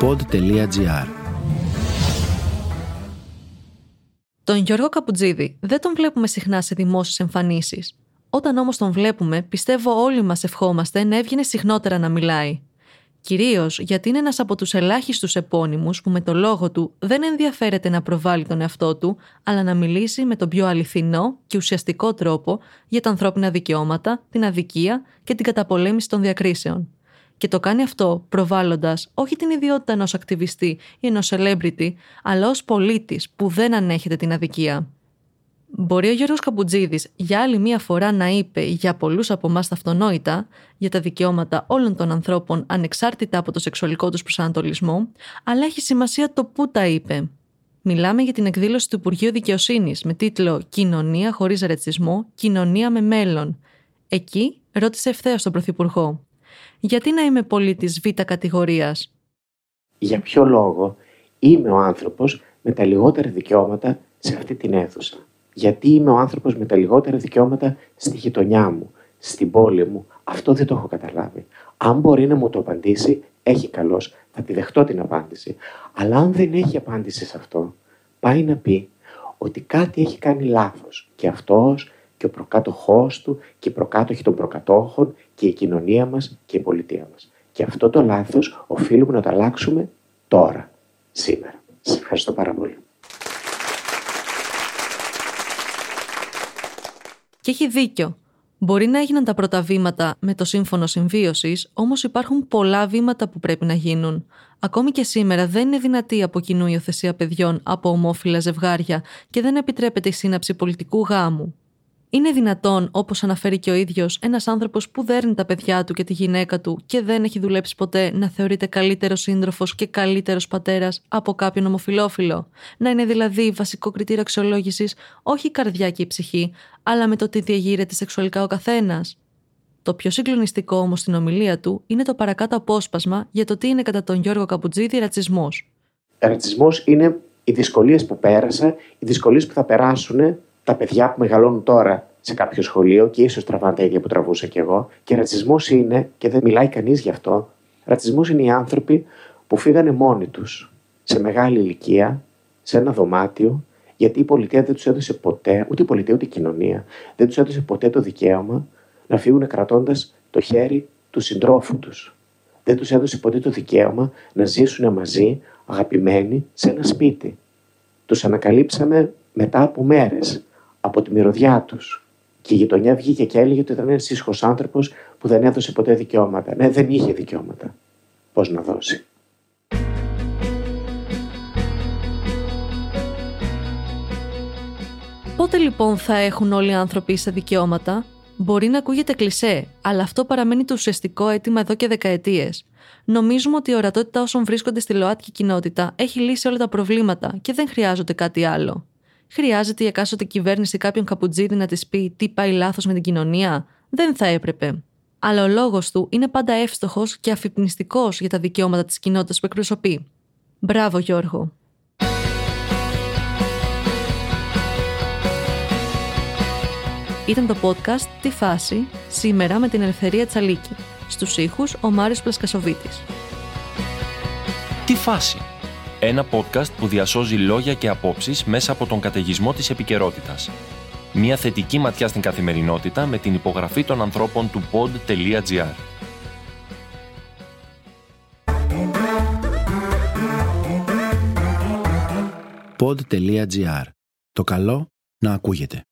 pod.gr Τον Γιώργο Καπουτζίδη δεν τον βλέπουμε συχνά σε δημόσιες εμφανίσεις. Όταν όμως τον βλέπουμε, πιστεύω όλοι μας ευχόμαστε να έβγαινε συχνότερα να μιλάει. Κυρίως γιατί είναι ένας από τους ελάχιστους επώνυμους που με το λόγο του δεν ενδιαφέρεται να προβάλλει τον εαυτό του, αλλά να μιλήσει με τον πιο αληθινό και ουσιαστικό τρόπο για τα ανθρώπινα δικαιώματα, την αδικία και την καταπολέμηση των διακρίσεων. Και το κάνει αυτό προβάλλοντας όχι την ιδιότητα ενός ακτιβιστή ή ενός celebrity, αλλά ως πολίτης που δεν ανέχεται την αδικία. Μπορεί ο Γιώργος Καμπουτζίδης για άλλη μία φορά να είπε για πολλούς από εμάς τα αυτονόητα για τα δικαιώματα όλων των ανθρώπων ανεξάρτητα από το σεξουαλικό τους προσανατολισμό, αλλά έχει σημασία το πού τα είπε. Μιλάμε για την εκδήλωση του Υπουργείου Δικαιοσύνης με τίτλο Κοινωνία χωρίς ρετσισμό, κοινωνία με μέλλον. Εκεί ρώτησε ευθέως τον Πρωθυπουργό. Γιατί να είμαι πολίτη Β κατηγορίας; Για ποιο λόγο είμαι ο άνθρωπος με τα λιγότερα δικαιώματα σε αυτή την αίθουσα; Γιατί είμαι ο άνθρωπος με τα λιγότερα δικαιώματα στη γειτονιά μου, στην πόλη μου; Αυτό δεν το έχω καταλάβει. Αν μπορεί να μου το απαντήσει, έχει καλώς, θα τη δεχτώ την απάντηση. Αλλά αν δεν έχει απάντηση σε αυτό, πάει να πει ότι κάτι έχει κάνει λάθος. Και αυτός και ο προκάτοχός του και οι προκάτοχοι των προκατόχων και η κοινωνία μας και η πολιτεία μας. Και αυτό το λάθος οφείλουμε να το αλλάξουμε τώρα, σήμερα. Σας ευχαριστώ πάρα πολύ. Και έχει δίκιο. Μπορεί να έγιναν τα πρώτα βήματα με το σύμφωνο συμβίωσης, όμως υπάρχουν πολλά βήματα που πρέπει να γίνουν. Ακόμη και σήμερα δεν είναι δυνατή από κοινού υιοθεσία παιδιών από ομόφυλα ζευγάρια και δεν επιτρέπεται η σύναψη πολιτικού γάμου. Είναι δυνατόν, όπως αναφέρει και ο ίδιος, ένας άνθρωπος που δέρνει τα παιδιά του και τη γυναίκα του και δεν έχει δουλέψει ποτέ να θεωρείται καλύτερος σύντροφος και καλύτερος πατέρας από κάποιον ομοφυλόφιλο; Να είναι δηλαδή βασικό κριτήριο αξιολόγησης όχι η καρδιά και η ψυχή, αλλά με το τι διαγείρεται σεξουαλικά ο καθένας; Το πιο συγκλονιστικό όμως στην ομιλία του είναι το παρακάτω απόσπασμα για το τι είναι κατά τον Γιώργο Καπουτζίδη ρατσισμός. Ρατσισμός είναι οι δυσκολίες που πέρασα, οι δυσκολίες που θα περάσουν τα παιδιά που μεγαλώνουν τώρα σε κάποιο σχολείο και ίσως τραβάνε τα ίδια που τραβούσα κι εγώ. Και ρατσισμός είναι, και δεν μιλάει κανείς γι' αυτό, ρατσισμός είναι οι άνθρωποι που φύγανε μόνοι τους σε μεγάλη ηλικία, σε ένα δωμάτιο, γιατί η πολιτεία δεν τους έδωσε ποτέ, ούτε η πολιτεία ούτε η κοινωνία, δεν τους έδωσε ποτέ το δικαίωμα να φύγουν κρατώντας το χέρι του συντρόφου τους. Δεν τους έδωσε ποτέ το δικαίωμα να ζήσουν μαζί, αγαπημένοι, σε ένα σπίτι. Τους ανακαλύψαμε μετά από μέρες από τη μυρωδιά τους. Και η γειτονιά βγήκε και έλεγε ότι ήταν ένα ήσυχο άνθρωπος που δεν έδωσε ποτέ δικαιώματα. Ναι, δεν είχε δικαιώματα. Πώς να δώσει. Πότε λοιπόν θα έχουν όλοι οι άνθρωποι σε δικαιώματα, Μπορεί να ακούγεται κλισέ, αλλά αυτό παραμένει το ουσιαστικό αίτημα εδώ και δεκαετίες. Νομίζουμε ότι η ορατότητα όσων βρίσκονται στη ΛΟΑΤΚΙ κοινότητα έχει λύσει όλα τα προβλήματα και δεν χρειάζονται κάτι άλλο. Χρειάζεται η εκάστοτε κυβέρνηση κάποιον καπουτζίδι να της πει τι πάει λάθος με την κοινωνία. Δεν θα έπρεπε. Αλλά ο λόγος του είναι πάντα εύστοχος και αφυπνιστικός για τα δικαιώματα της κοινότητας που εκπροσωπεί. Μπράβο, Γιώργο. Ήταν το podcast «Τι φάση» σήμερα με την Ελευθερία Τσαλίκη. Στους ήχους ο Μάριος Πλασκασοβίτης. «Τι φάση» Ένα podcast που διασώζει λόγια και απόψεις μέσα από τον καταιγισμό της επικαιρότητας. Μια θετική ματιά στην καθημερινότητα με την υπογραφή των ανθρώπων του pod.gr. Pod.gr. Το καλό να ακούγεται.